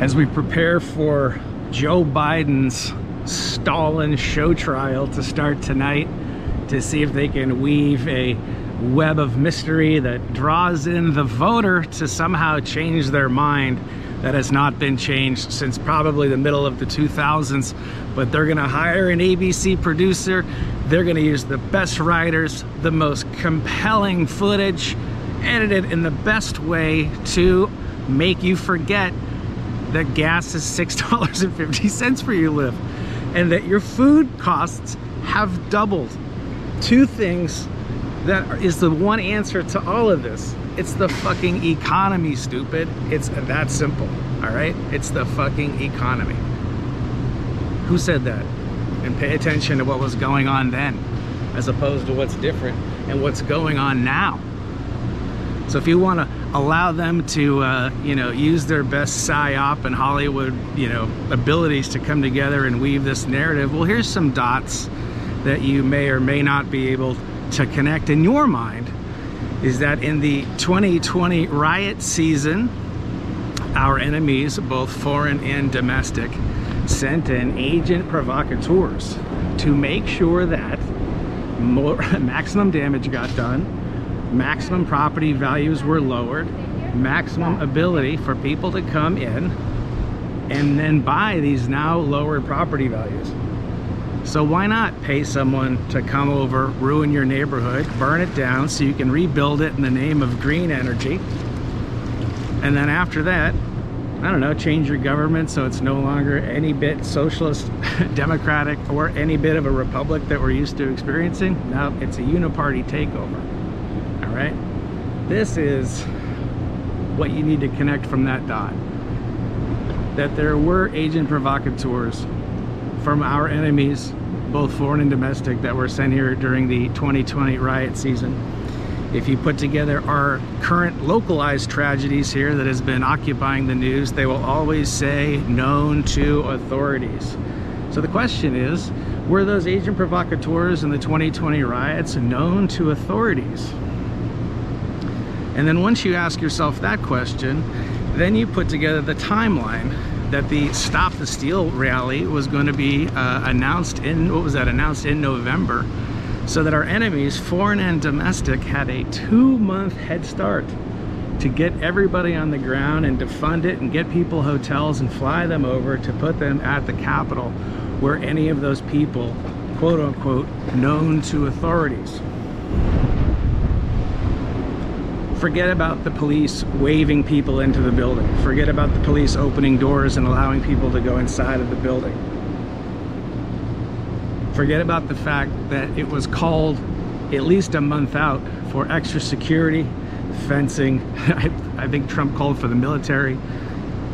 as we prepare for Joe Biden's Stalin show trial to start tonight to see if they can weave a web of mystery that draws in the voter to somehow change their mind. That has not been changed since probably the middle of the 2000s but they're gonna hire an ABC producer. They're gonna use the best writers the most compelling footage edited in the best way to make you forget that gas is $6.50 for you live and that your food costs have doubled. Two things that is the one answer to all of this. It's the fucking economy, stupid. It's that simple, all right? It's the fucking economy. Who said that? And pay attention to what was going on then as opposed to what's different and what's going on now. So if you want to allow them to, uh, you know, use their best psyop and Hollywood, you know, abilities to come together and weave this narrative, well, here's some dots that you may or may not be able to connect in your mind. Is that in the 2020 riot season, our enemies, both foreign and domestic, sent in agent provocateurs to make sure that more maximum damage got done maximum property values were lowered, maximum ability for people to come in and then buy these now lowered property values. So why not pay someone to come over, ruin your neighborhood, burn it down so you can rebuild it in the name of green energy. And then after that, I don't know, change your government so it's no longer any bit socialist, democratic, or any bit of a republic that we're used to experiencing. Now it's a uniparty takeover right? This is what you need to connect from that dot. That there were agent provocateurs from our enemies, both foreign and domestic, that were sent here during the 2020 riot season. If you put together our current localized tragedies here that has been occupying the news, they will always say known to authorities. So the question is, were those agent provocateurs in the 2020 riots known to authorities? And then once you ask yourself that question, then you put together the timeline that the Stop the Steal rally was going to be uh, announced in, what was that, announced in November, so that our enemies, foreign and domestic, had a two-month head start to get everybody on the ground and to fund it and get people hotels and fly them over to put them at the Capitol where any of those people, quote unquote, known to authorities forget about the police waving people into the building. Forget about the police opening doors and allowing people to go inside of the building. Forget about the fact that it was called at least a month out for extra security, fencing. I, I think Trump called for the military.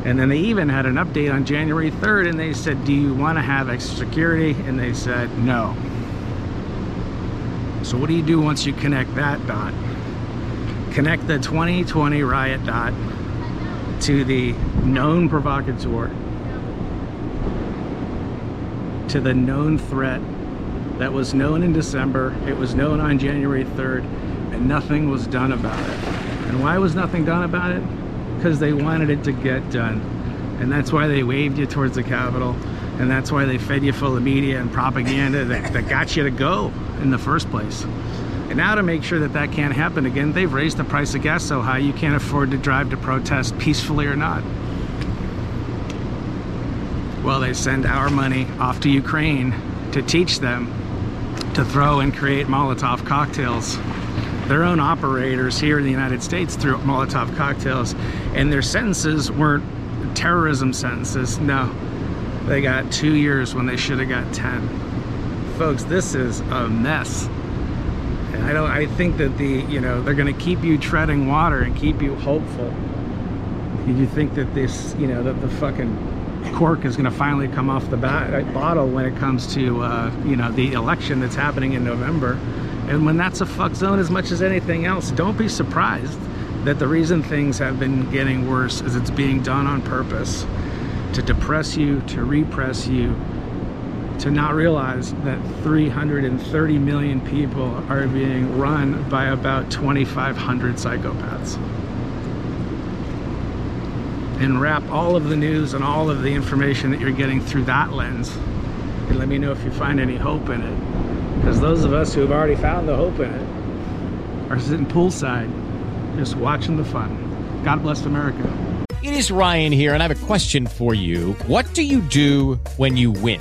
And then they even had an update on January 3rd and they said, do you want to have extra security? And they said, no. So what do you do once you connect that dot? Connect the 2020 riot dot to the known provocateur, to the known threat that was known in December, it was known on January 3rd, and nothing was done about it. And why was nothing done about it? Because they wanted it to get done. And that's why they waved you towards the Capitol, and that's why they fed you full of media and propaganda that, that got you to go in the first place. And now to make sure that that can't happen again, they've raised the price of gas so high you can't afford to drive to protest peacefully or not. Well, they send our money off to Ukraine to teach them to throw and create Molotov cocktails. Their own operators here in the United States threw Molotov cocktails, and their sentences weren't terrorism sentences. No, they got two years when they should have got 10. Folks, this is a mess. I don't I think that the, you know, they're gonna keep you treading water and keep you hopeful. Did you think that this, you know, that the fucking cork is going to finally come off the bottle when it comes to, uh, you know, the election that's happening in November? And when that's a fuck zone as much as anything else, don't be surprised that the reason things have been getting worse is it's being done on purpose to depress you, to repress you, to not realize that 330 million people are being run by about 2,500 psychopaths. And wrap all of the news and all of the information that you're getting through that lens. And let me know if you find any hope in it. Because those of us who have already found the hope in it are sitting poolside just watching the fun. God bless America. It is Ryan here, and I have a question for you. What do you do when you win?